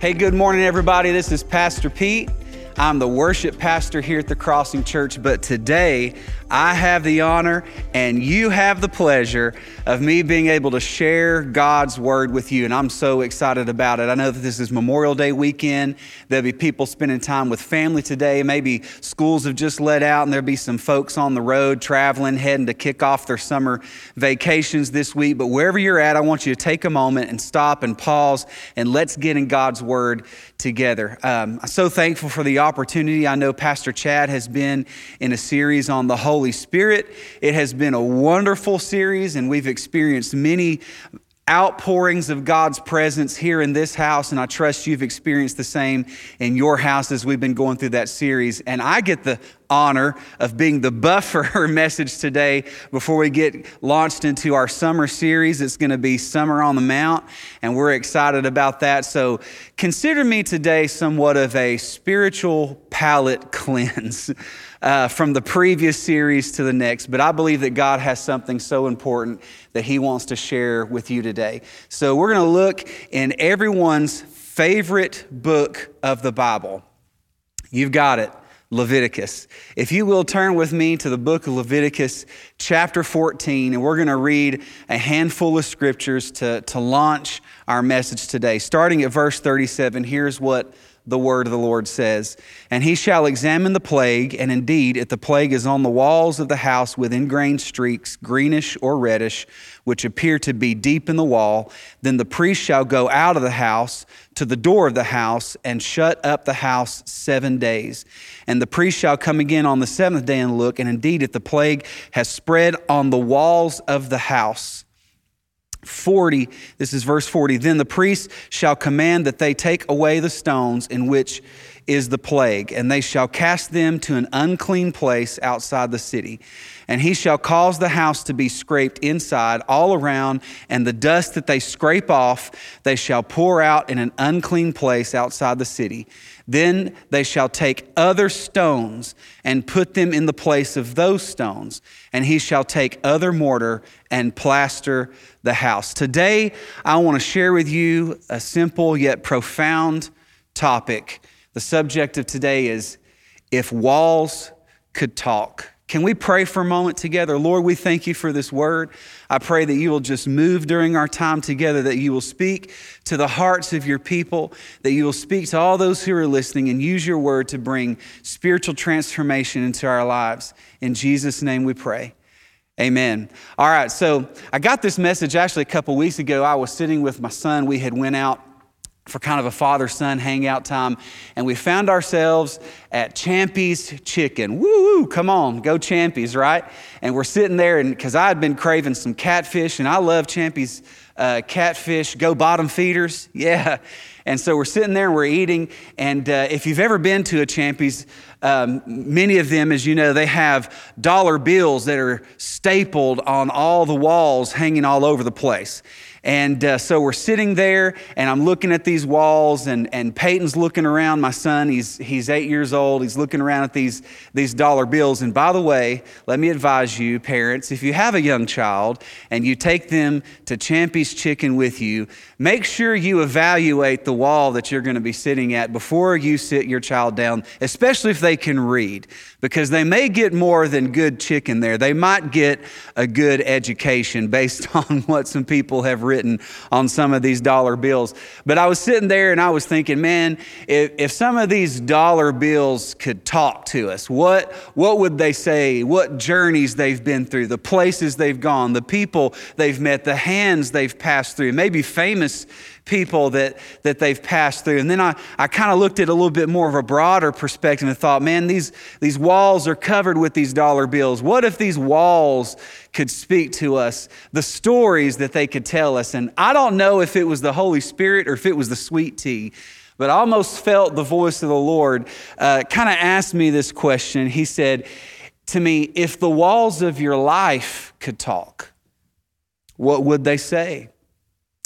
Hey, good morning, everybody. This is Pastor Pete. I'm the worship pastor here at the Crossing Church, but today I have the honor and you have the pleasure of me being able to share God's word with you. And I'm so excited about it. I know that this is Memorial Day weekend. There'll be people spending time with family today. Maybe schools have just let out and there'll be some folks on the road traveling, heading to kick off their summer vacations this week. But wherever you're at, I want you to take a moment and stop and pause and let's get in God's word together. Um, I'm so thankful for the opportunity. I know Pastor Chad has been in a series on the Holy Spirit. It has been a wonderful series, and we've experienced many outpourings of God's presence here in this house, and I trust you've experienced the same in your house as we've been going through that series. And I get the honor of being the buffer message today before we get launched into our summer series. It's going to be Summer on the Mount, and we're excited about that. So consider me today somewhat of a spiritual palate cleanse. Uh, from the previous series to the next, but I believe that God has something so important that He wants to share with you today. So, we're going to look in everyone's favorite book of the Bible. You've got it. Leviticus. If you will turn with me to the book of Leviticus, chapter 14, and we're going to read a handful of scriptures to, to launch our message today. Starting at verse 37, here's what the word of the Lord says. And he shall examine the plague, and indeed, if the plague is on the walls of the house with ingrained streaks, greenish or reddish, which appear to be deep in the wall, then the priest shall go out of the house to the door of the house and shut up the house seven days. And the priest shall come again on the seventh day and look, and indeed, if the plague has spread on the walls of the house, 40, this is verse 40. Then the priest shall command that they take away the stones in which is the plague, and they shall cast them to an unclean place outside the city. And he shall cause the house to be scraped inside all around, and the dust that they scrape off they shall pour out in an unclean place outside the city. Then they shall take other stones and put them in the place of those stones, and he shall take other mortar and plaster the house. Today, I want to share with you a simple yet profound topic. The subject of today is if walls could talk. Can we pray for a moment together? Lord, we thank you for this word. I pray that you will just move during our time together, that you will speak to the hearts of your people, that you will speak to all those who are listening and use your word to bring spiritual transformation into our lives. In Jesus' name we pray. Amen. All right, so I got this message actually a couple weeks ago. I was sitting with my son. We had went out for kind of a father son hangout time. And we found ourselves at Champy's Chicken. Woo come on, go Champy's, right? And we're sitting there, and because I had been craving some catfish, and I love Champy's uh, catfish, go bottom feeders. Yeah. And so we're sitting there and we're eating. And uh, if you've ever been to a Champy's, um, many of them, as you know, they have dollar bills that are stapled on all the walls, hanging all over the place. And uh, so we're sitting there, and I'm looking at these walls, and, and Peyton's looking around. My son, he's, he's eight years old. He's looking around at these, these dollar bills. And by the way, let me advise you, parents, if you have a young child and you take them to Champy's Chicken with you, make sure you evaluate the wall that you're going to be sitting at before you sit your child down, especially if they can read, because they may get more than good chicken there. They might get a good education based on what some people have written on some of these dollar bills. But I was sitting there and I was thinking, man, if, if some of these dollar bills could talk to us, what, what would they say? What journeys they've been through, the places they've gone, the people they've met, the hands they've passed through, maybe famous people that, that they've passed through. And then I, I kind of looked at a little bit more of a broader perspective and thought, man, these, these walls are covered with these dollar bills. What if these walls could speak to us, the stories that they could tell us? And I don't know if it was the Holy Spirit or if it was the sweet tea but I almost felt the voice of the Lord uh, kind of asked me this question. He said to me, If the walls of your life could talk, what would they say?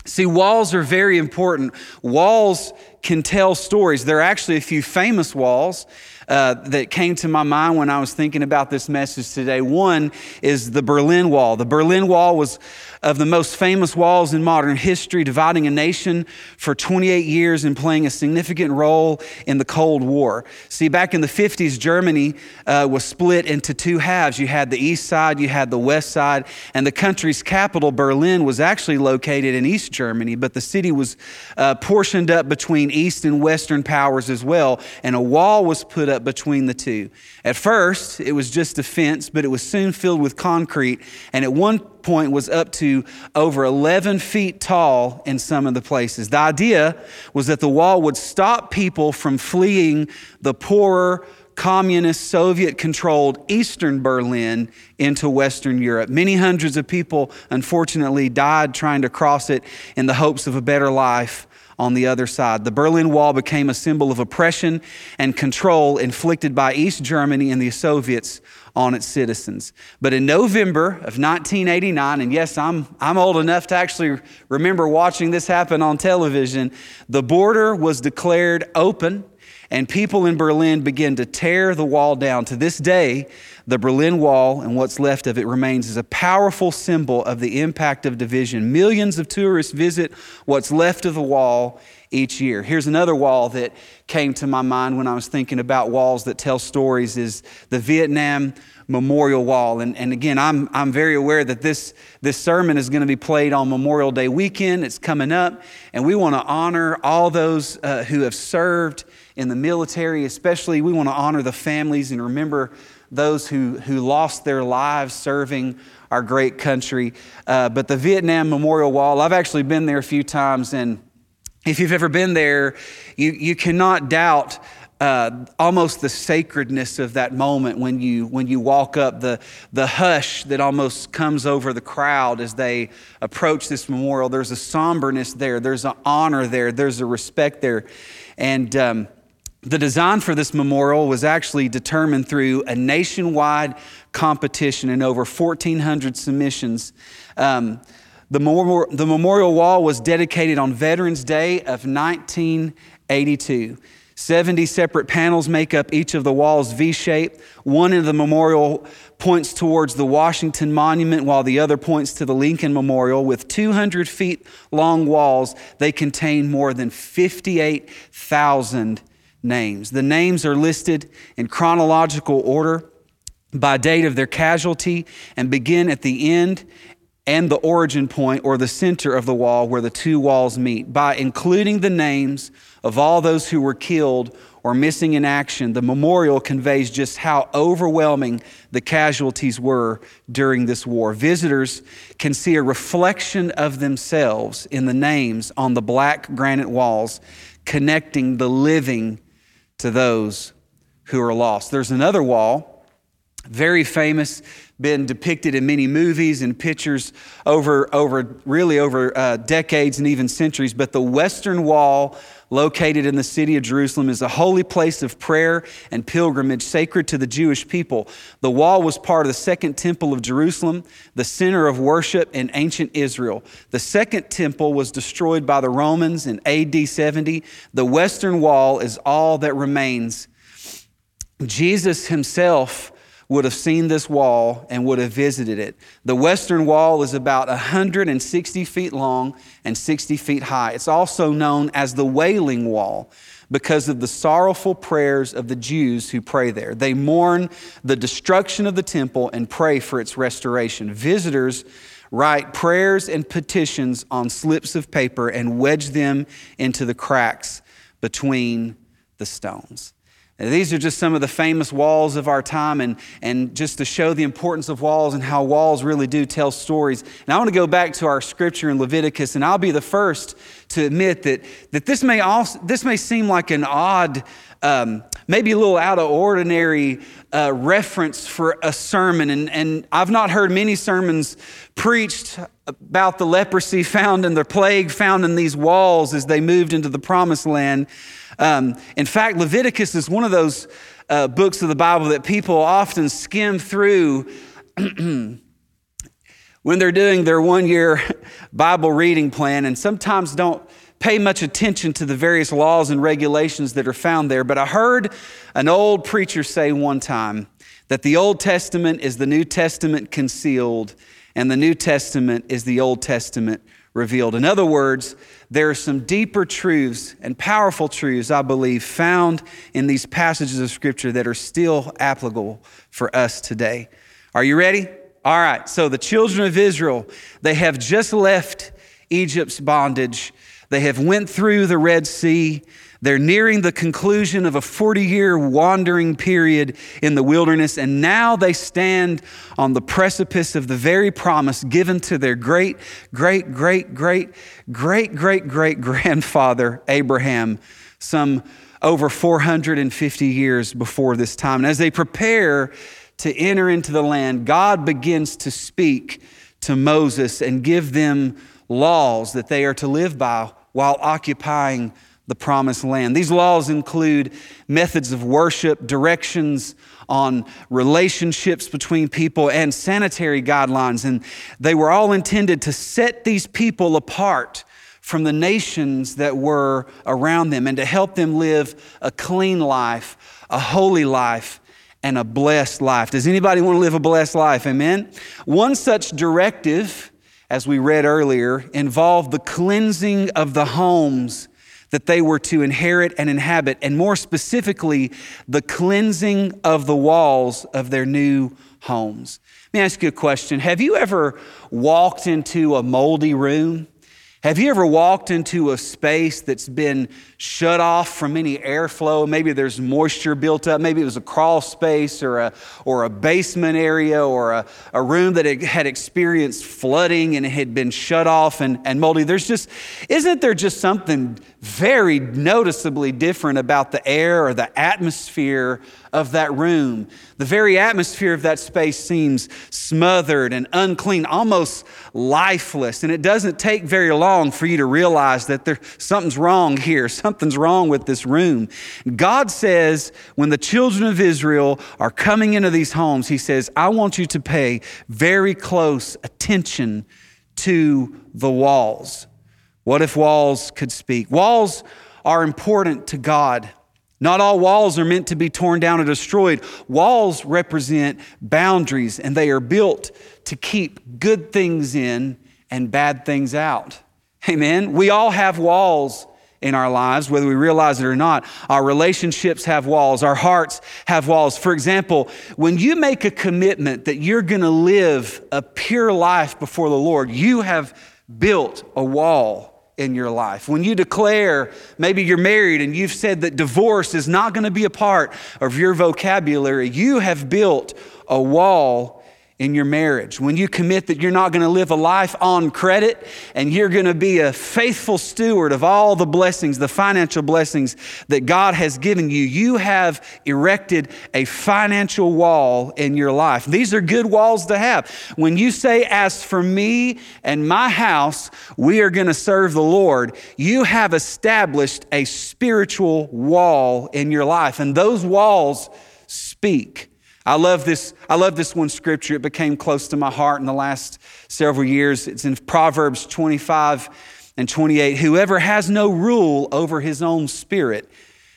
See, walls are very important. Walls can tell stories. There are actually a few famous walls uh, that came to my mind when I was thinking about this message today. One is the Berlin Wall. The Berlin Wall was of the most famous walls in modern history, dividing a nation for 28 years and playing a significant role in the Cold War. See, back in the 50s, Germany uh, was split into two halves. You had the east side, you had the west side, and the country's capital, Berlin, was actually located in East Germany, but the city was uh, portioned up between East and Western powers as well, and a wall was put up between the two. At first, it was just a fence, but it was soon filled with concrete, and at one point was up to over 11 feet tall in some of the places. The idea was that the wall would stop people from fleeing the poorer, communist, Soviet controlled Eastern Berlin into Western Europe. Many hundreds of people, unfortunately, died trying to cross it in the hopes of a better life on the other side. The Berlin Wall became a symbol of oppression and control inflicted by East Germany and the Soviets on its citizens. But in November of 1989, and yes, I'm, I'm old enough to actually remember watching this happen on television, the border was declared open and people in Berlin began to tear the wall down. To this day, the Berlin Wall and what's left of it remains as a powerful symbol of the impact of division. Millions of tourists visit what's left of the wall each year. Here's another wall that came to my mind when I was thinking about walls that tell stories is the Vietnam Memorial Wall. And, and again, I'm, I'm very aware that this, this sermon is going to be played on Memorial Day weekend. It's coming up. And we want to honor all those uh, who have served in the military, especially we want to honor the families and remember those who, who lost their lives serving our great country. Uh, but the Vietnam Memorial Wall, I've actually been there a few times, and if you've ever been there, you, you cannot doubt uh, almost the sacredness of that moment when you when you walk up. The the hush that almost comes over the crowd as they approach this memorial. There's a somberness there. There's an honor there. There's a respect there. And um, the design for this memorial was actually determined through a nationwide competition and over 1,400 submissions. Um, the, memorial, the memorial wall was dedicated on Veterans Day of 1982. 70 separate panels make up each of the walls V shape. One of the memorial points towards the Washington Monument, while the other points to the Lincoln Memorial. With 200 feet long walls, they contain more than 58,000 names. The names are listed in chronological order by date of their casualty and begin at the end and the origin point or the center of the wall where the two walls meet. By including the names of all those who were killed or missing in action, the memorial conveys just how overwhelming the casualties were during this war. Visitors can see a reflection of themselves in the names on the black granite walls connecting the living to those who are lost. There's another wall, very famous, been depicted in many movies and pictures over, over really over uh, decades and even centuries. But the Western Wall, located in the city of Jerusalem, is a holy place of prayer and pilgrimage sacred to the Jewish people. The wall was part of the Second Temple of Jerusalem, the center of worship in ancient Israel. The Second Temple was destroyed by the Romans in AD 70. The Western Wall is all that remains. Jesus himself would have seen this wall and would have visited it. The western wall is about 160 feet long and 60 feet high. It's also known as the Wailing Wall because of the sorrowful prayers of the Jews who pray there. They mourn the destruction of the temple and pray for its restoration. Visitors write prayers and petitions on slips of paper and wedge them into the cracks between the stones. These are just some of the famous walls of our time, and, and just to show the importance of walls and how walls really do tell stories. And I want to go back to our scripture in Leviticus, and I'll be the first to admit that, that this, may also, this may seem like an odd, um, maybe a little out of ordinary uh, reference for a sermon. And, and I've not heard many sermons preached about the leprosy found and the plague found in these walls as they moved into the promised land. Um, in fact, Leviticus is one of those uh, books of the Bible that people often skim through when they're doing their one year Bible reading plan and sometimes don't pay much attention to the various laws and regulations that are found there. But I heard an old preacher say one time that the Old Testament is the New Testament concealed, and the New Testament is the Old Testament revealed. In other words, there are some deeper truths and powerful truths, I believe, found in these passages of Scripture that are still applicable for us today. Are you ready? All right, so the children of Israel, they have just left Egypt's bondage. They have went through the Red Sea. They're nearing the conclusion of a 40 year wandering period in the wilderness, and now they stand on the precipice of the very promise given to their great, great, great, great, great, great, great grandfather, Abraham, some over 450 years before this time. And as they prepare to enter into the land, God begins to speak to Moses and give them laws that they are to live by while occupying the promised land. These laws include methods of worship, directions on relationships between people, and sanitary guidelines. And they were all intended to set these people apart from the nations that were around them and to help them live a clean life, a holy life, and a blessed life. Does anybody want to live a blessed life? Amen? One such directive, as we read earlier, involved the cleansing of the homes that they were to inherit and inhabit, and more specifically, the cleansing of the walls of their new homes. Let me ask you a question Have you ever walked into a moldy room? Have you ever walked into a space that's been shut off from any airflow? Maybe there's moisture built up. Maybe it was a crawl space or a, or a basement area or a, a room that had experienced flooding and it had been shut off and, and moldy. There's just, isn't there just something very noticeably different about the air or the atmosphere of that room. The very atmosphere of that space seems smothered and unclean, almost lifeless. And it doesn't take very long for you to realize that there, something's wrong here, something's wrong with this room. God says, when the children of Israel are coming into these homes, He says, I want you to pay very close attention to the walls. What if walls could speak? Walls are important to God. Not all walls are meant to be torn down or destroyed. Walls represent boundaries, and they are built to keep good things in and bad things out. Amen. We all have walls in our lives, whether we realize it or not. Our relationships have walls, our hearts have walls. For example, when you make a commitment that you're going to live a pure life before the Lord, you have built a wall in your life. When you declare, maybe you're married and you've said that divorce is not going to be a part of your vocabulary, you have built a wall in your marriage, when you commit that you're not going to live a life on credit and you're going to be a faithful steward of all the blessings, the financial blessings that God has given you, you have erected a financial wall in your life. These are good walls to have. When you say, As for me and my house, we are going to serve the Lord, you have established a spiritual wall in your life. And those walls speak. I love this. I love this one scripture. It became close to my heart in the last several years. It's in Proverbs 25 and 28. Whoever has no rule over his own spirit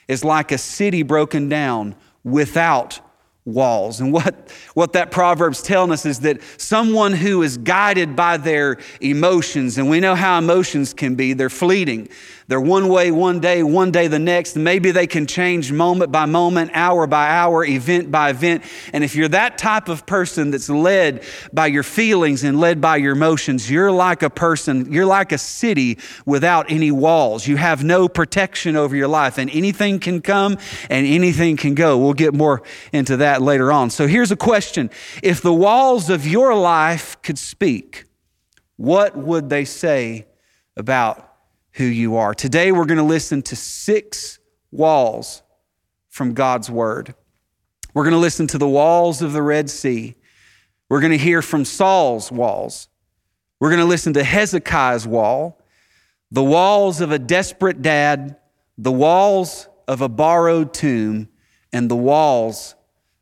is like a city broken down without walls. And what, what that proverb's telling us is that someone who is guided by their emotions, and we know how emotions can be, they're fleeting. They're one way one day, one day the next. Maybe they can change moment by moment, hour by hour, event by event. And if you're that type of person that's led by your feelings and led by your emotions, you're like a person, you're like a city without any walls. You have no protection over your life, and anything can come and anything can go. We'll get more into that later on. So here's a question If the walls of your life could speak, what would they say about who you are. Today, we're going to listen to six walls from God's Word. We're going to listen to the walls of the Red Sea. We're going to hear from Saul's walls. We're going to listen to Hezekiah's wall, the walls of a desperate dad, the walls of a borrowed tomb, and the walls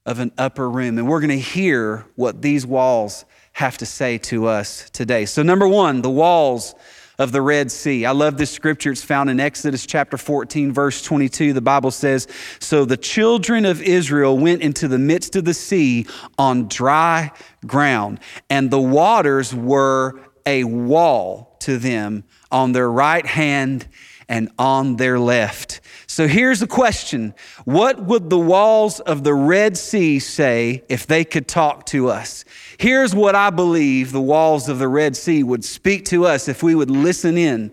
of an upper room. And we're going to hear what these walls have to say to us today. So, number one, the walls of the Red Sea. I love this scripture. It's found in Exodus chapter 14, verse 22. The Bible says, So the children of Israel went into the midst of the sea on dry ground, and the waters were a wall to them on their right hand and on their left. So here's the question What would the walls of the Red Sea say if they could talk to us? Here's what I believe the walls of the Red Sea would speak to us if we would listen in.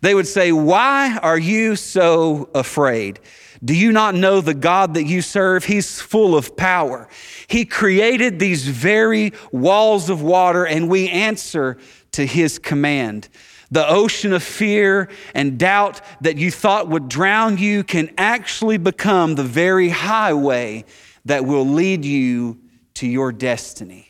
They would say, Why are you so afraid? Do you not know the God that you serve? He's full of power. He created these very walls of water, and we answer to his command. The ocean of fear and doubt that you thought would drown you can actually become the very highway that will lead you to your destiny.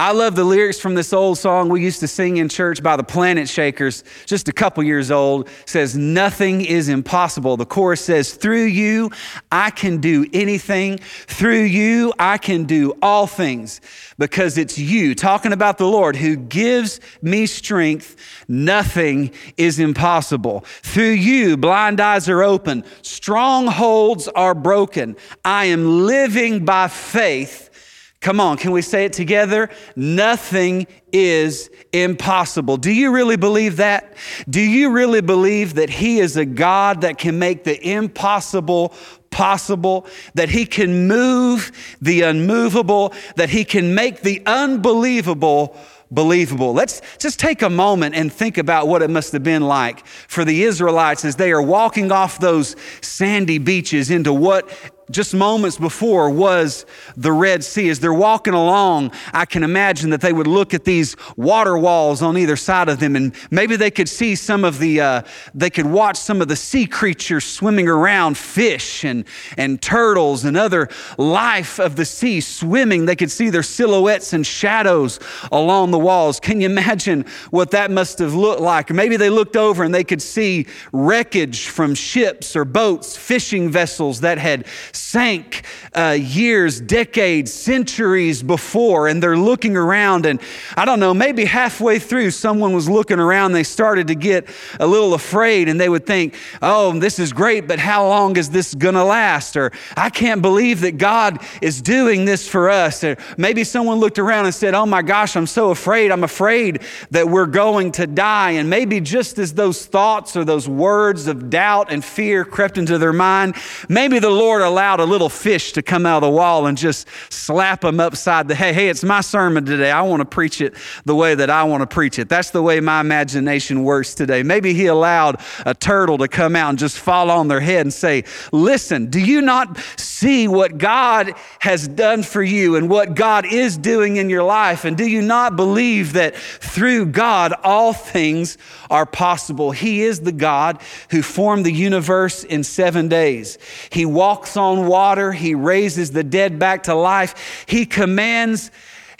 I love the lyrics from this old song we used to sing in church by the Planet Shakers, just a couple years old. It says, Nothing is impossible. The chorus says, Through you, I can do anything. Through you, I can do all things because it's you, talking about the Lord, who gives me strength. Nothing is impossible. Through you, blind eyes are open, strongholds are broken. I am living by faith Come on, can we say it together? Nothing is impossible. Do you really believe that? Do you really believe that He is a God that can make the impossible possible, that He can move the unmovable, that He can make the unbelievable believable. Let's just take a moment and think about what it must have been like for the Israelites as they are walking off those sandy beaches into what just moments before was the Red Sea. As they're walking along, I can imagine that they would look at these water walls on either side of them, and maybe they could see some of the, uh, they could watch some of the sea creatures swimming around, fish and, and turtles and other life of the sea swimming. They could see their silhouettes and shadows along the walls. Can you imagine what that must have looked like? Maybe they looked over and they could see wreckage from ships or boats, fishing vessels that had sank uh, years, decades, centuries before, and they're looking around. And I don't know, maybe halfway through, someone was looking around, they started to get a little afraid, and they would think, oh, this is great, but how long is this gonna last? Or I can't believe that God is doing this for us. Or maybe someone looked around and said, oh my gosh, I'm so afraid. I'm afraid that we're going to die. And maybe just as those thoughts or those words of doubt and fear crept into their mind, maybe the Lord allowed a little fish to come out of the wall and just slap them upside the head. Hey, it's my sermon today. I want to preach it the way that I want to preach it. That's the way my imagination works today. Maybe he allowed a turtle to come out and just fall on their head and say, Listen, do you not see what God has done for you and what God is doing in your life? And do you not believe that through God all things are possible? He is the God who formed the universe in seven days. He walks on water. He raises the dead back to life. He commands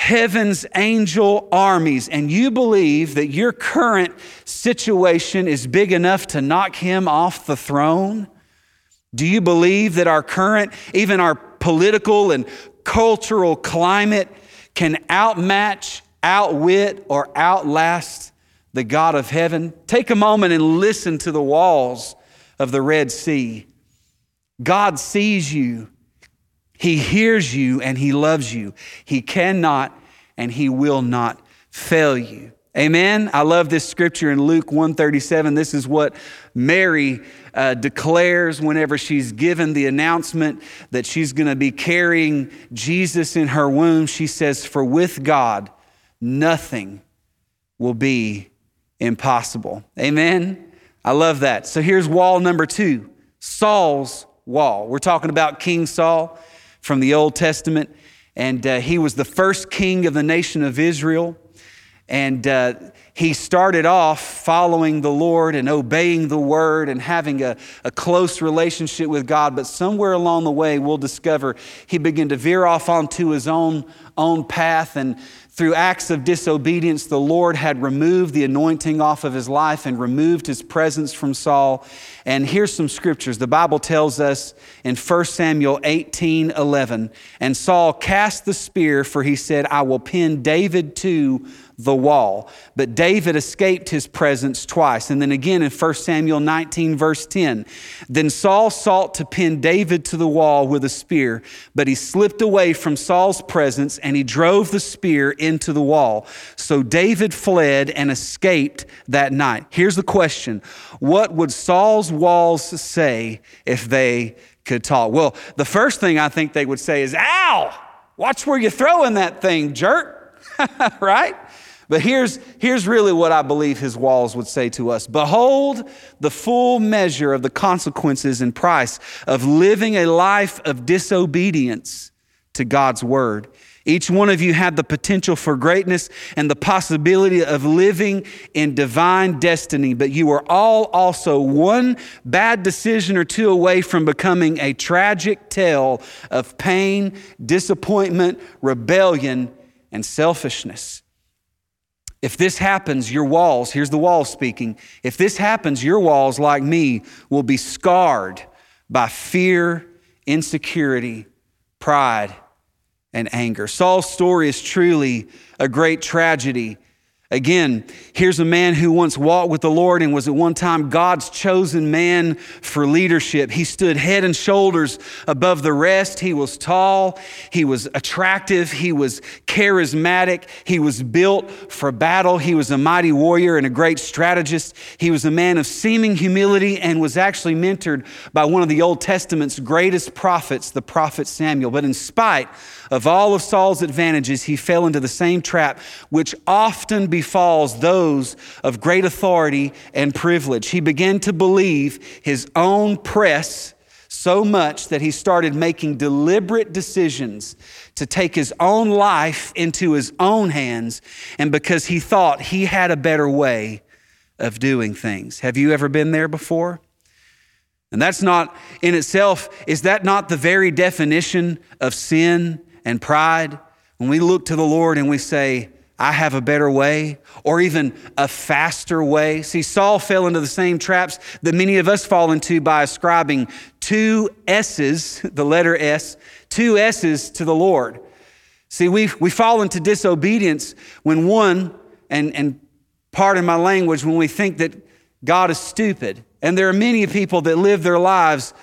heaven's angel armies, and you believe that your current situation is big enough to knock him off the throne? Do you believe that our current, even our political and cultural climate can outmatch, outwit, or outlast the God of heaven? Take a moment and listen to the walls of the Red Sea. God sees you, He hears you, and He loves you. He cannot and He will not fail you. Amen. I love this scripture in Luke 137. This is what Mary uh, declares whenever she's given the announcement that she's going to be carrying Jesus in her womb. She says, For with God, nothing will be impossible. Amen. I love that. So here's wall number two Saul's wall. We're talking about King Saul from the Old Testament, and uh, he was the first king of the nation of Israel. And uh, he started off following the Lord and obeying the word and having a, a close relationship with God. But somewhere along the way, we'll discover he began to veer off onto his own, own path. And through acts of disobedience, the Lord had removed the anointing off of his life and removed his presence from Saul. And here's some scriptures. The Bible tells us in 1 Samuel 18 11, and Saul cast the spear, for he said, I will pin David to the wall. But David escaped his presence twice. And then again in 1 Samuel 19, verse 10. Then Saul sought to pin David to the wall with a spear, but he slipped away from Saul's presence and he drove the spear into the wall. So David fled and escaped that night. Here's the question What would Saul's walls say if they could talk? Well, the first thing I think they would say is, Ow! Watch where you're throwing that thing, jerk. right? But here's, here's really what I believe his walls would say to us Behold the full measure of the consequences and price of living a life of disobedience to God's word. Each one of you had the potential for greatness and the possibility of living in divine destiny, but you are all also one bad decision or two away from becoming a tragic tale of pain, disappointment, rebellion, and selfishness. If this happens, your walls, here's the walls speaking, if this happens, your walls, like me, will be scarred by fear, insecurity, pride, and anger. Saul's story is truly a great tragedy Again, here's a man who once walked with the Lord and was at one time God's chosen man for leadership. He stood head and shoulders above the rest. He was tall, he was attractive, he was charismatic, he was built for battle. He was a mighty warrior and a great strategist. He was a man of seeming humility and was actually mentored by one of the Old Testament's greatest prophets, the prophet Samuel. But in spite of all of Saul's advantages, he fell into the same trap which often befalls those of great authority and privilege. He began to believe his own press so much that he started making deliberate decisions to take his own life into his own hands, and because he thought he had a better way of doing things. Have you ever been there before? And that's not in itself, is that not the very definition of sin and pride, when we look to the Lord and we say, I have a better way, or even a faster way. See, Saul fell into the same traps that many of us fall into by ascribing two S's, the letter S, two S's to the Lord. See, we, we fall into disobedience when one, and, and pardon my language, when we think that God is stupid. And there are many people that live their lives,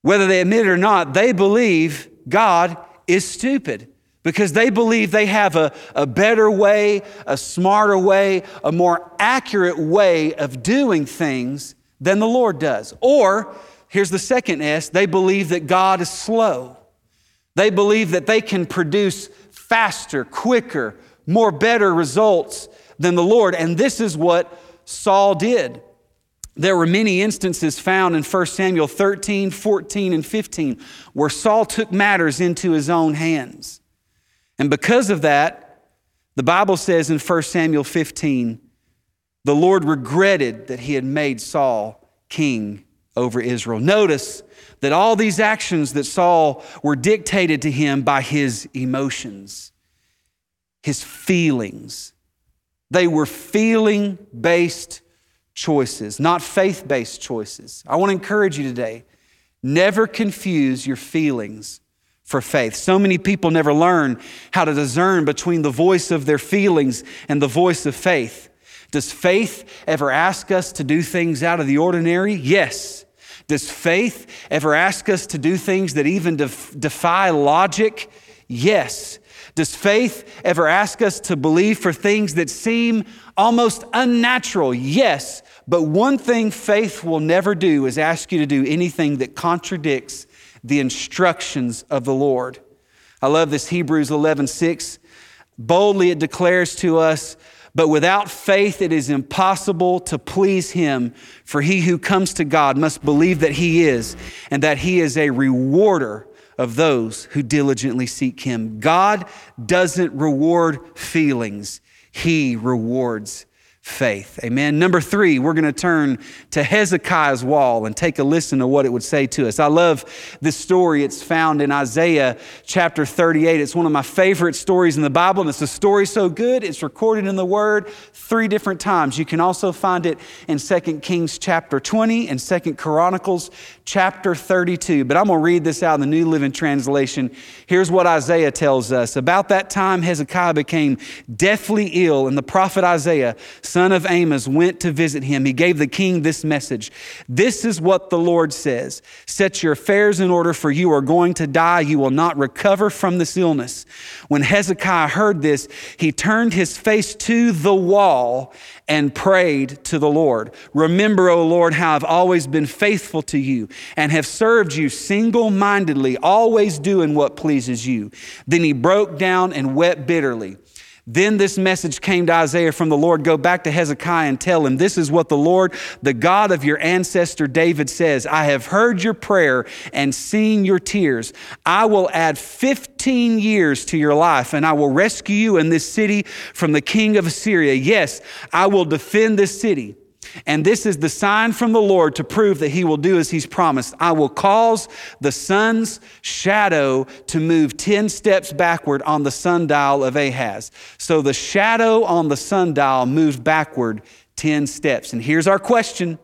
whether they admit it or not, they believe God is stupid because they believe they have a, a better way, a smarter way, a more accurate way of doing things than the Lord does. Or, here's the second S they believe that God is slow. They believe that they can produce faster, quicker, more better results than the Lord. And this is what Saul did. There were many instances found in 1 Samuel 13, 14, and 15 where Saul took matters into his own hands. And because of that, the Bible says in 1 Samuel 15, the Lord regretted that he had made Saul king over Israel. Notice that all these actions that Saul were dictated to him by his emotions, his feelings. They were feeling based choices, not faith based choices. I want to encourage you today never confuse your feelings for faith. So many people never learn how to discern between the voice of their feelings and the voice of faith. Does faith ever ask us to do things out of the ordinary? Yes. Does faith ever ask us to do things that even def- defy logic? Yes. Does faith ever ask us to believe for things that seem almost unnatural? Yes. But one thing faith will never do is ask you to do anything that contradicts the instructions of the Lord. I love this Hebrews 11 6. Boldly it declares to us, but without faith it is impossible to please him. For he who comes to God must believe that he is, and that he is a rewarder of those who diligently seek him. God doesn't reward feelings, he rewards faith. Amen. Number three, we're going to turn to Hezekiah's wall and take a listen to what it would say to us. I love this story. It's found in Isaiah chapter 38. It's one of my favorite stories in the Bible, and it's a story so good, it's recorded in the Word three different times. You can also find it in 2 Kings chapter 20 and 2 Chronicles chapter 32. But I'm going to read this out in the New Living Translation. Here's what Isaiah tells us. About that time, Hezekiah became deathly ill, and the prophet Isaiah son of Amos, went to visit him, he gave the king this message This is what the Lord says Set your affairs in order, for you are going to die. You will not recover from this illness. When Hezekiah heard this, he turned his face to the wall and prayed to the Lord. Remember, O Lord, how I've always been faithful to you and have served you single mindedly, always doing what pleases you. Then he broke down and wept bitterly. Then this message came to Isaiah from the Lord Go back to Hezekiah and tell him, This is what the Lord, the God of your ancestor David says I have heard your prayer and seen your tears. I will add 15 years to your life, and I will rescue you and this city from the king of Assyria. Yes, I will defend this city. And this is the sign from the Lord to prove that he will do as he's promised. I will cause the sun's shadow to move 10 steps backward on the sundial of Ahaz. So the shadow on the sundial moved backward 10 steps. And here's our question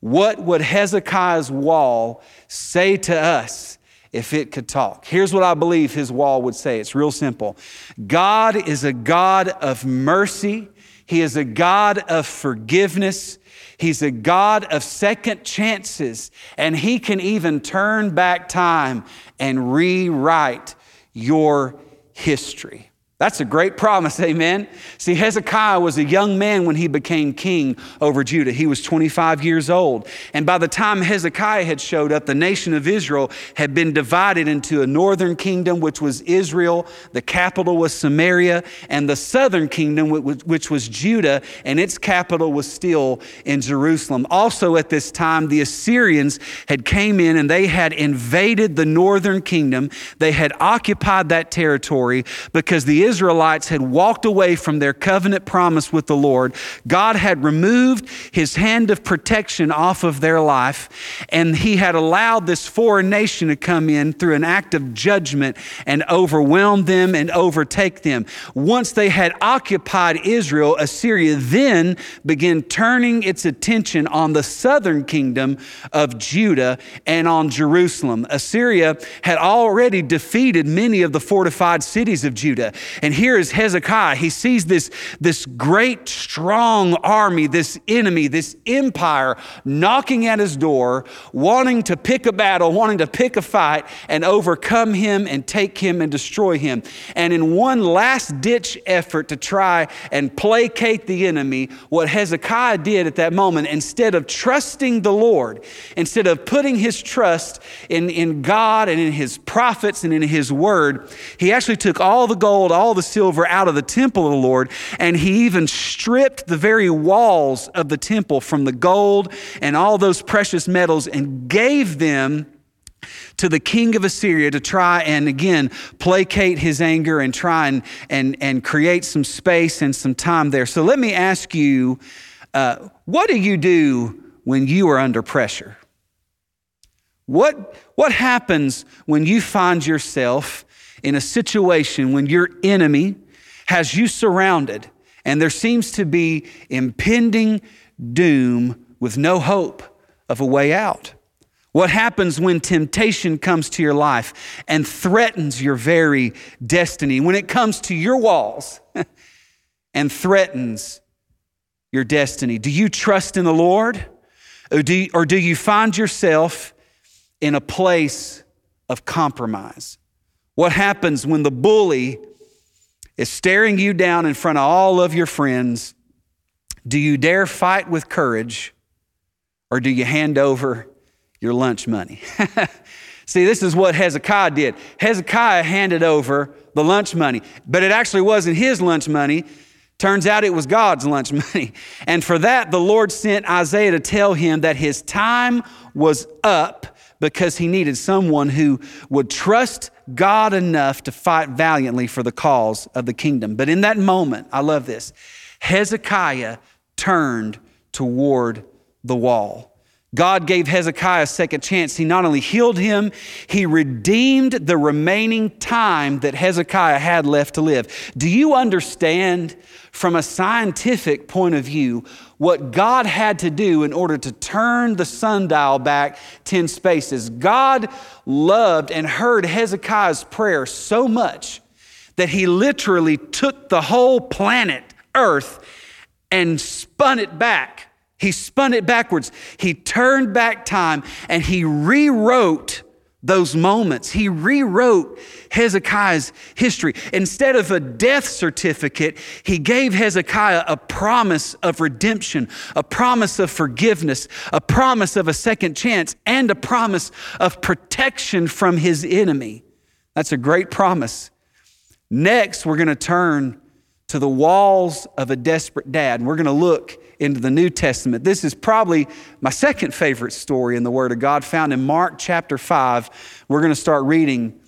What would Hezekiah's wall say to us? If it could talk. Here's what I believe his wall would say. It's real simple. God is a God of mercy. He is a God of forgiveness. He's a God of second chances, and He can even turn back time and rewrite your history. That's a great promise, amen. See, Hezekiah was a young man when he became king over Judah. He was 25 years old. And by the time Hezekiah had showed up, the nation of Israel had been divided into a northern kingdom, which was Israel, the capital was Samaria, and the southern kingdom, which was Judah, and its capital was still in Jerusalem. Also at this time, the Assyrians had came in and they had invaded the northern kingdom. They had occupied that territory because the Israelites had walked away from their covenant promise with the Lord, God had removed his hand of protection off of their life, and he had allowed this foreign nation to come in through an act of judgment and overwhelm them and overtake them. Once they had occupied Israel, Assyria then began turning its attention on the southern kingdom of Judah and on Jerusalem. Assyria had already defeated many of the fortified cities of Judah. And here is Hezekiah. He sees this, this great, strong army, this enemy, this empire knocking at his door, wanting to pick a battle, wanting to pick a fight and overcome him and take him and destroy him. And in one last ditch effort to try and placate the enemy, what Hezekiah did at that moment, instead of trusting the Lord, instead of putting his trust in, in God and in his prophets and in his word, he actually took all the gold, all the silver out of the temple of the Lord, and he even stripped the very walls of the temple from the gold and all those precious metals and gave them to the king of Assyria to try and again placate his anger and try and, and, and create some space and some time there. So let me ask you uh, what do you do when you are under pressure? What, what happens when you find yourself in a situation when your enemy has you surrounded and there seems to be impending doom with no hope of a way out? What happens when temptation comes to your life and threatens your very destiny? When it comes to your walls and threatens your destiny? Do you trust in the Lord? Or do you, or do you find yourself in a place of compromise? What happens when the bully is staring you down in front of all of your friends? Do you dare fight with courage or do you hand over your lunch money? See, this is what Hezekiah did. Hezekiah handed over the lunch money, but it actually wasn't his lunch money. Turns out it was God's lunch money. And for that, the Lord sent Isaiah to tell him that his time was up because he needed someone who would trust God enough to fight valiantly for the cause of the kingdom. But in that moment, I love this, Hezekiah turned toward the wall. God gave Hezekiah a second chance. He not only healed him, he redeemed the remaining time that Hezekiah had left to live. Do you understand from a scientific point of view what God had to do in order to turn the sundial back 10 spaces? God loved and heard Hezekiah's prayer so much that he literally took the whole planet, Earth, and spun it back he spun it backwards. He turned back time and he rewrote those moments. He rewrote Hezekiah's history. Instead of a death certificate, he gave Hezekiah a promise of redemption, a promise of forgiveness, a promise of a second chance, and a promise of protection from his enemy. That's a great promise. Next, we're going to turn to the walls of a desperate dad. And we're going to look into the New Testament. This is probably my second favorite story in the Word of God, found in Mark chapter 5. We're going to start reading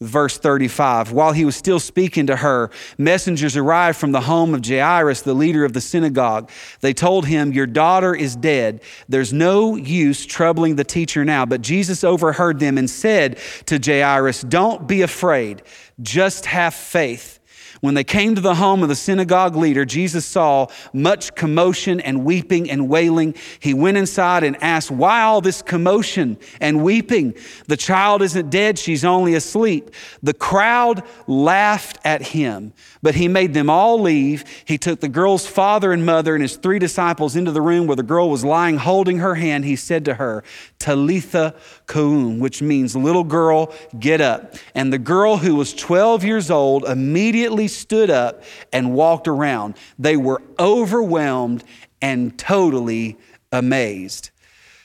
verse 35. While he was still speaking to her, messengers arrived from the home of Jairus, the leader of the synagogue. They told him, Your daughter is dead. There's no use troubling the teacher now. But Jesus overheard them and said to Jairus, Don't be afraid, just have faith. When they came to the home of the synagogue leader, Jesus saw much commotion and weeping and wailing. He went inside and asked, Why all this commotion and weeping? The child isn't dead, she's only asleep. The crowd laughed at him, but he made them all leave. He took the girl's father and mother and his three disciples into the room where the girl was lying, holding her hand. He said to her, Talitha koum, which means little girl, get up. And the girl who was 12 years old immediately stood up and walked around. They were overwhelmed and totally amazed.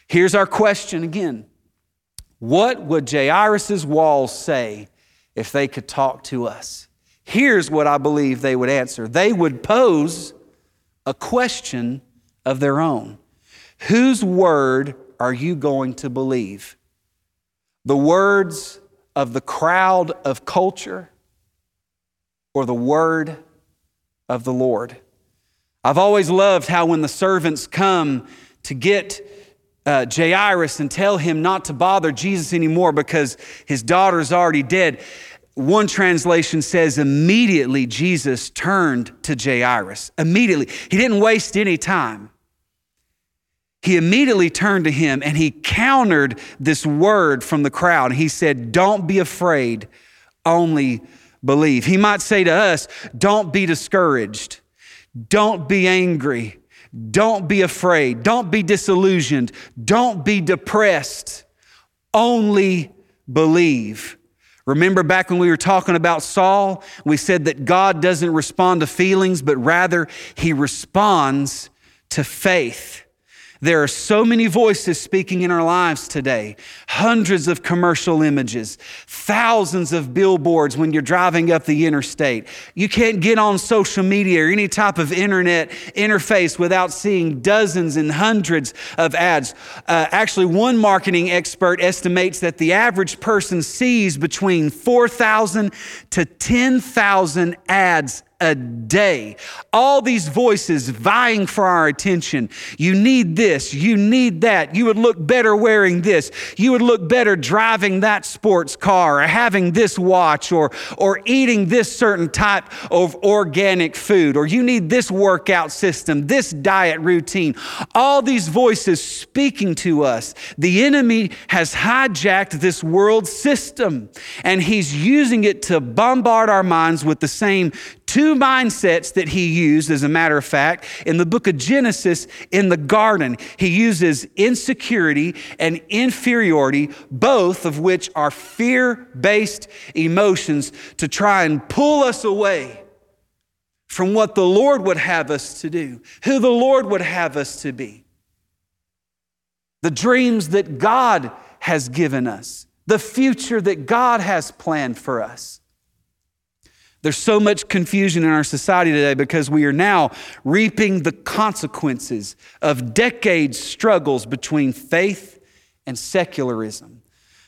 Here's our question again What would Jairus' walls say if they could talk to us? Here's what I believe they would answer they would pose a question of their own Whose word are you going to believe? The words of the crowd of culture or the word of the Lord? I've always loved how when the servants come to get uh, Jairus and tell him not to bother Jesus anymore because his daughter's already dead. One translation says immediately Jesus turned to Jairus. Immediately. He didn't waste any time he immediately turned to him and he countered this word from the crowd. He said, Don't be afraid, only believe. He might say to us, Don't be discouraged, don't be angry, don't be afraid, don't be disillusioned, don't be depressed, only believe. Remember back when we were talking about Saul, we said that God doesn't respond to feelings, but rather he responds to faith. There are so many voices speaking in our lives today, hundreds of commercial images, thousands of billboards when you're driving up the interstate. You can't get on social media or any type of internet interface without seeing dozens and hundreds of ads. Uh, actually, one marketing expert estimates that the average person sees between 4,000 to 10,000 ads a day. All these voices vying for our attention. You need this, you need that. You would look better wearing this. You would look better driving that sports car or having this watch or, or eating this certain type of organic food or you need this workout system, this diet routine. All these voices speaking to us. The enemy has hijacked this world system and he's using it to bombard our minds with the same two mindsets that he used, as a matter of fact, in the book of Genesis in the garden. He uses insecurity and inferiority, both of which are fear based emotions, to try and pull us away from what the Lord would have us to do, who the Lord would have us to be, the dreams that God has given us, the future that God has planned for us. There's so much confusion in our society today because we are now reaping the consequences of decades' struggles between faith and secularism.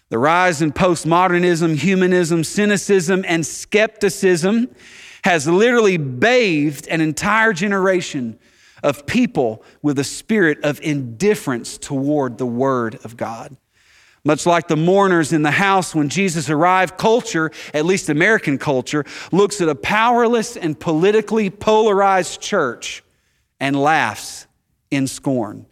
The rise in postmodernism, humanism, cynicism, and skepticism has literally bathed an entire generation of people with a spirit of indifference toward the Word of God. Much like the mourners in the house when Jesus arrived, culture, at least American culture, looks at a powerless and politically polarized church and laughs in scorn.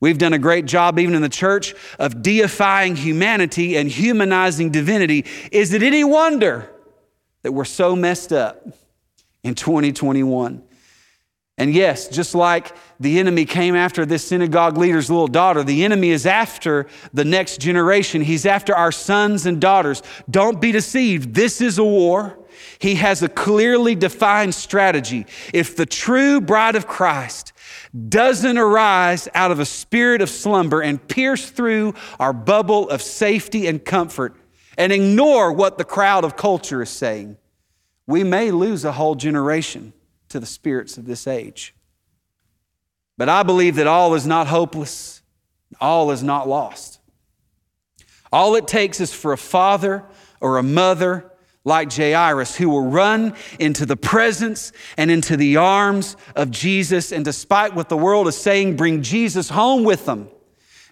We've done a great job, even in the church, of deifying humanity and humanizing divinity. Is it any wonder that we're so messed up in 2021? And yes, just like the enemy came after this synagogue leader's little daughter, the enemy is after the next generation. He's after our sons and daughters. Don't be deceived. This is a war. He has a clearly defined strategy. If the true bride of Christ doesn't arise out of a spirit of slumber and pierce through our bubble of safety and comfort and ignore what the crowd of culture is saying, we may lose a whole generation to the spirits of this age. But I believe that all is not hopeless, all is not lost. All it takes is for a father or a mother like Jairus who will run into the presence and into the arms of Jesus, and despite what the world is saying, bring Jesus home with them.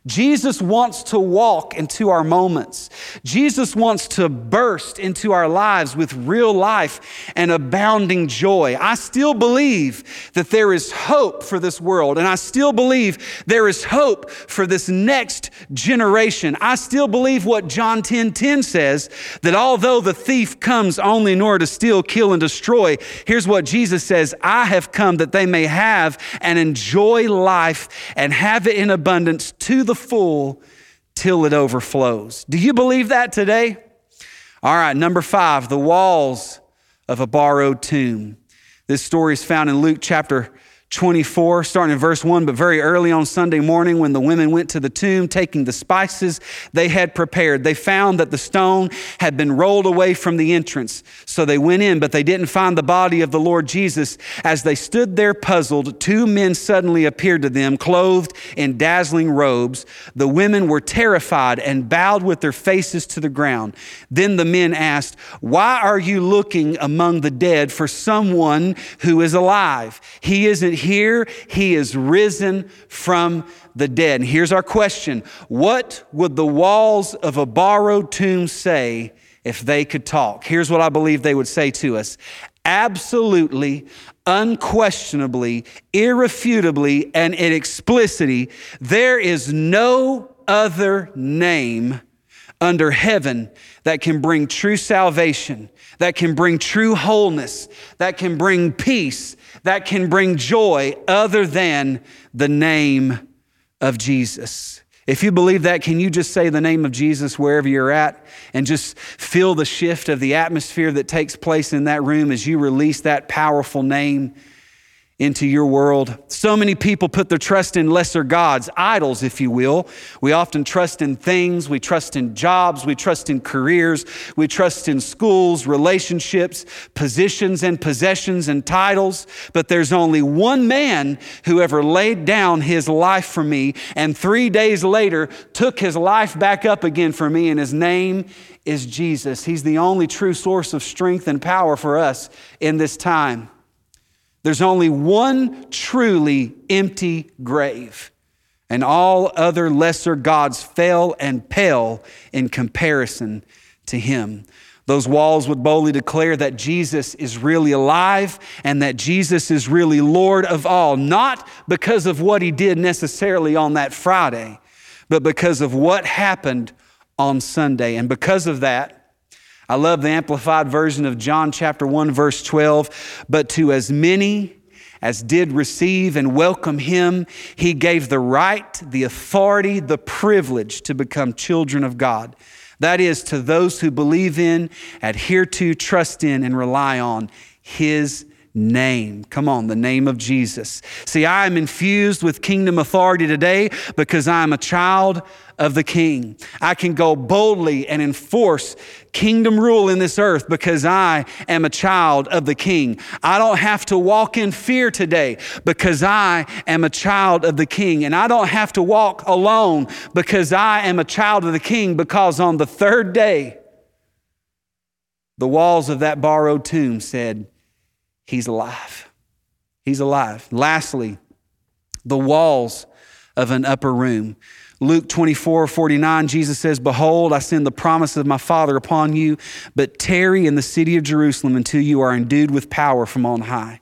Jesus wants to walk into our moments. Jesus wants to burst into our lives with real life and abounding joy. I still believe that there is hope for this world, and I still believe there is hope for this next generation. I still believe what John 10 10 says that although the thief comes only in order to steal, kill, and destroy, here's what Jesus says I have come that they may have and enjoy life and have it in abundance to the full till it overflows. Do you believe that today? All right, number five, the walls of a borrowed tomb. This story is found in Luke chapter 24, starting in verse 1. But very early on Sunday morning, when the women went to the tomb taking the spices they had prepared, they found that the stone had been rolled away from the entrance. So they went in, but they didn't find the body of the Lord Jesus. As they stood there puzzled, two men suddenly appeared to them, clothed in dazzling robes. The women were terrified and bowed with their faces to the ground. Then the men asked, Why are you looking among the dead for someone who is alive? He isn't here, he is risen from the dead. And here's our question What would the walls of a borrowed tomb say if they could talk? Here's what I believe they would say to us absolutely, unquestionably, irrefutably, and in explicitly, there is no other name under heaven that can bring true salvation, that can bring true wholeness, that can bring peace, that can bring joy other than the name of Jesus. If you believe that, can you just say the name of Jesus wherever you're at and just feel the shift of the atmosphere that takes place in that room as you release that powerful name? Into your world. So many people put their trust in lesser gods, idols, if you will. We often trust in things, we trust in jobs, we trust in careers, we trust in schools, relationships, positions and possessions and titles. But there's only one man who ever laid down his life for me and three days later took his life back up again for me, and his name is Jesus. He's the only true source of strength and power for us in this time. There's only one truly empty grave, and all other lesser gods fail and pale in comparison to him. Those walls would boldly declare that Jesus is really alive and that Jesus is really Lord of all, not because of what he did necessarily on that Friday, but because of what happened on Sunday. And because of that, I love the amplified version of John chapter 1, verse 12. But to as many as did receive and welcome him, he gave the right, the authority, the privilege to become children of God. That is, to those who believe in, adhere to, trust in, and rely on his name. Come on, the name of Jesus. See, I am infused with kingdom authority today because I am a child of the king. I can go boldly and enforce kingdom rule in this earth because I am a child of the king. I don't have to walk in fear today because I am a child of the king. And I don't have to walk alone because I am a child of the king because on the third day, the walls of that borrowed tomb said, He's alive. He's alive. Lastly, the walls of an upper room. Luke 24, 49, Jesus says, Behold, I send the promise of my Father upon you, but tarry in the city of Jerusalem until you are endued with power from on high.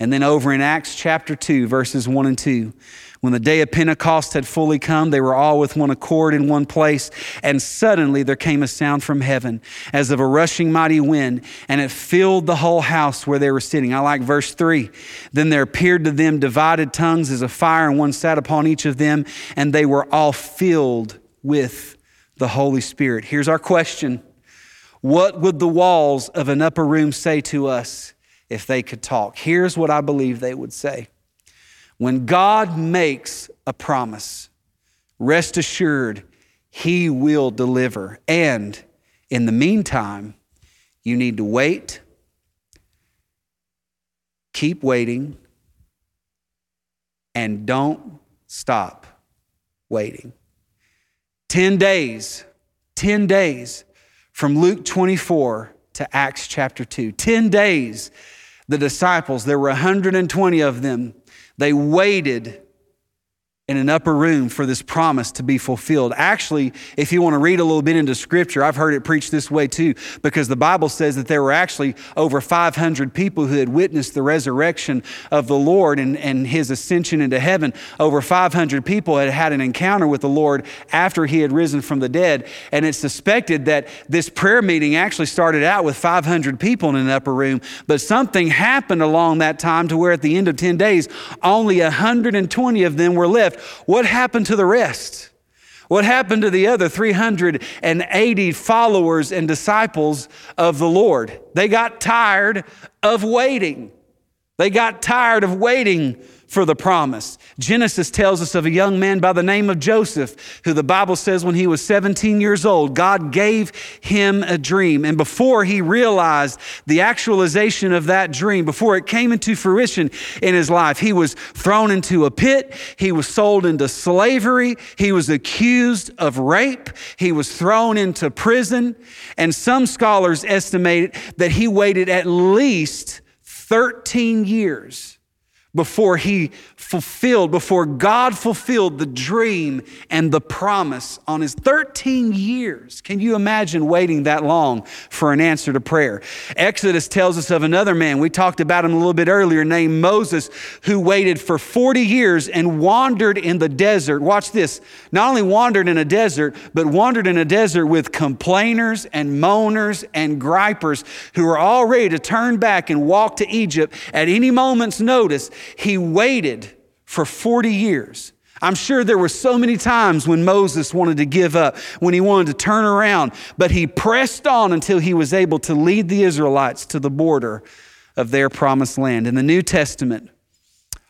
And then over in Acts chapter 2, verses 1 and 2, when the day of Pentecost had fully come, they were all with one accord in one place. And suddenly there came a sound from heaven as of a rushing mighty wind, and it filled the whole house where they were sitting. I like verse 3. Then there appeared to them divided tongues as a fire, and one sat upon each of them, and they were all filled with the Holy Spirit. Here's our question What would the walls of an upper room say to us if they could talk? Here's what I believe they would say. When God makes a promise, rest assured, He will deliver. And in the meantime, you need to wait, keep waiting, and don't stop waiting. 10 days, 10 days from Luke 24 to Acts chapter 2. 10 days, the disciples, there were 120 of them they waited in an upper room for this promise to be fulfilled. Actually, if you want to read a little bit into scripture, I've heard it preached this way too, because the Bible says that there were actually over 500 people who had witnessed the resurrection of the Lord and, and his ascension into heaven. Over 500 people had had an encounter with the Lord after he had risen from the dead. And it's suspected that this prayer meeting actually started out with 500 people in an upper room, but something happened along that time to where at the end of 10 days, only 120 of them were left left. What happened to the rest? What happened to the other 380 followers and disciples of the Lord? They got tired of waiting. They got tired of waiting for the promise. Genesis tells us of a young man by the name of Joseph, who the Bible says when he was 17 years old, God gave him a dream. And before he realized the actualization of that dream, before it came into fruition in his life, he was thrown into a pit, he was sold into slavery, he was accused of rape, he was thrown into prison. And some scholars estimate that he waited at least 13 years before he fulfilled, before God fulfilled the dream and the promise on his 13 years. Can you imagine waiting that long for an answer to prayer? Exodus tells us of another man, we talked about him a little bit earlier, named Moses, who waited for 40 years and wandered in the desert. Watch this. Not only wandered in a desert, but wandered in a desert with complainers and moaners and gripers who were all ready to turn back and walk to Egypt at any moment's notice. He waited for 40 years. I'm sure there were so many times when Moses wanted to give up, when he wanted to turn around, but he pressed on until he was able to lead the Israelites to the border of their promised land. In the New Testament,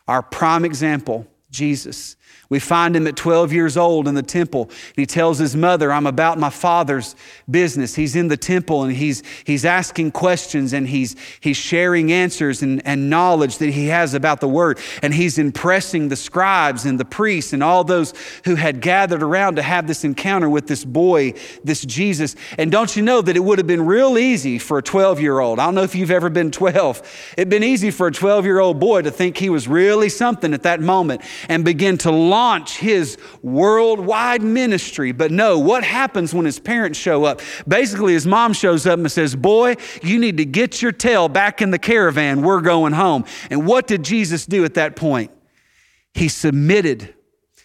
our prime example, Jesus, we find him at 12 years old in the temple. And he tells his mother, I'm about my father's business. He's in the temple and he's, he's asking questions and he's, he's sharing answers and, and knowledge that he has about the word. And he's impressing the scribes and the priests and all those who had gathered around to have this encounter with this boy, this Jesus. And don't you know that it would have been real easy for a 12 year old? I don't know if you've ever been 12. It'd been easy for a 12 year old boy to think he was really something at that moment and begin to launch launch his worldwide ministry. But no, what happens when his parents show up? Basically, his mom shows up and says, Boy, you need to get your tail back in the caravan. We're going home. And what did Jesus do at that point? He submitted,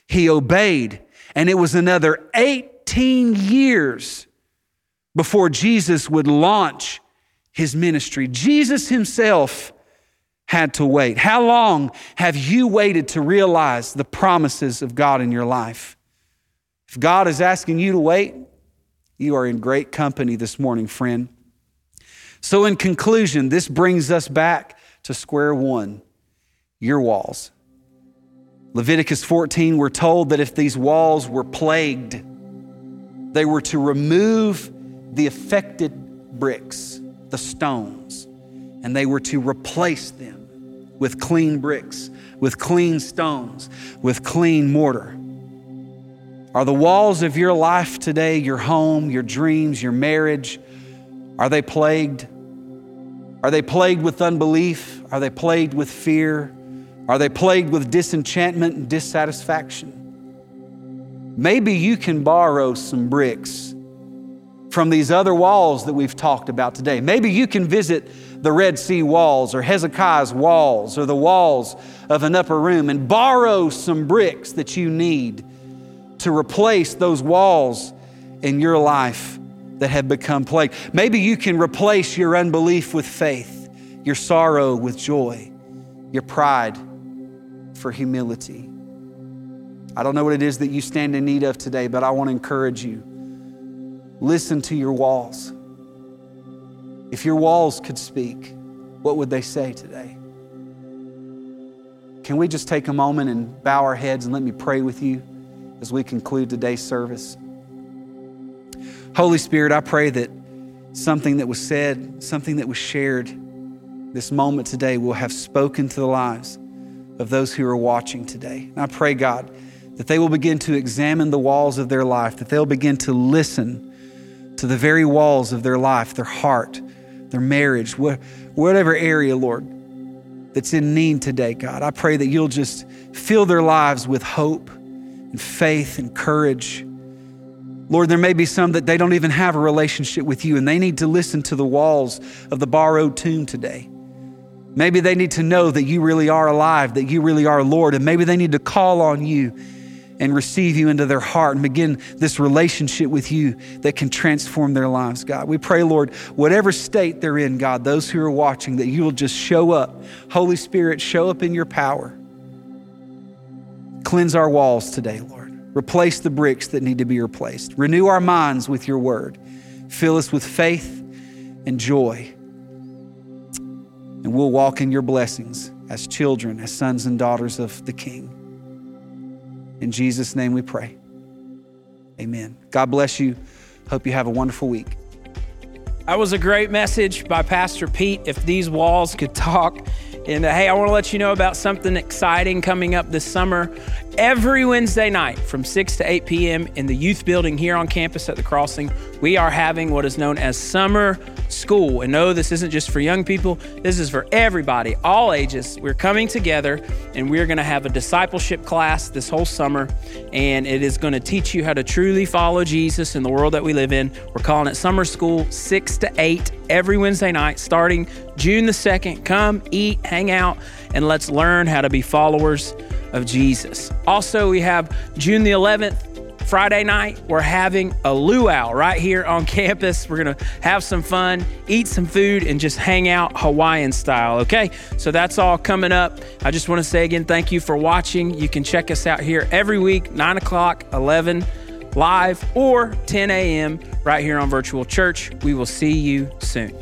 he obeyed, and it was another 18 years before Jesus would launch his ministry. Jesus himself had to wait? How long have you waited to realize the promises of God in your life? If God is asking you to wait, you are in great company this morning, friend. So, in conclusion, this brings us back to square one your walls. Leviticus 14, we're told that if these walls were plagued, they were to remove the affected bricks, the stones, and they were to replace them with clean bricks, with clean stones, with clean mortar? Are the walls of your life today, your home, your dreams, your marriage, are they plagued? Are they plagued with unbelief? Are they plagued with fear? Are they plagued with disenchantment and dissatisfaction? Maybe you can borrow some bricks from these other walls that we've talked about today. Maybe you can visit the Red Sea walls or Hezekiah's walls or the walls of an upper room and borrow some bricks that you need to replace those walls in your life that have become plagued. Maybe you can replace your unbelief with faith, your sorrow with joy, your pride for humility. I don't know what it is that you stand in need of today, but I want to encourage you. Listen to your walls. If your walls could speak, what would they say today? Can we just take a moment and bow our heads and let me pray with you as we conclude today's service? Holy Spirit, I pray that something that was said, something that was shared this moment today will have spoken to the lives of those who are watching today. And I pray, God, that they will begin to examine the walls of their life, that they'll begin to listen to the very walls of their life, their heart, their marriage, whatever area, Lord, that's in need today, God. I pray that you'll just fill their lives with hope and faith and courage. Lord, there may be some that they don't even have a relationship with you and they need to listen to the walls of the borrowed tomb today. Maybe they need to know that you really are alive, that you really are Lord, and maybe they need to call on you and receive you into their heart and begin this relationship with you that can transform their lives, God. We pray, Lord, whatever state they're in, God, those who are watching, that you will just show up. Holy Spirit, show up in your power. Cleanse our walls today, Lord. Replace the bricks that need to be replaced. Renew our minds with your word. Fill us with faith and joy. And we'll walk in your blessings as children, as sons and daughters of the King. In Jesus' name we pray. Amen. God bless you. Hope you have a wonderful week. That was a great message by Pastor Pete. If these walls could talk. And uh, hey, I want to let you know about something exciting coming up this summer. Every Wednesday night from 6 to 8 p.m. in the youth building here on campus at the Crossing, we are having what is known as Summer School. And no, this isn't just for young people, this is for everybody, all ages. We're coming together and we're going to have a discipleship class this whole summer. And it is going to teach you how to truly follow Jesus in the world that we live in. We're calling it Summer School, 6 to 8 every Wednesday night starting June the 2nd. Come, eat, hang out, and let's learn how to be followers of Jesus. Also, we have June the 11th, Friday night, we're having a luau right here on campus. We're going to have some fun, eat some food, and just hang out Hawaiian style. Okay, so that's all coming up. I just want to say again, thank you for watching. You can check us out here every week, 9 o'clock, 11 live, or 10 a.m. right here on Virtual Church. We will see you soon.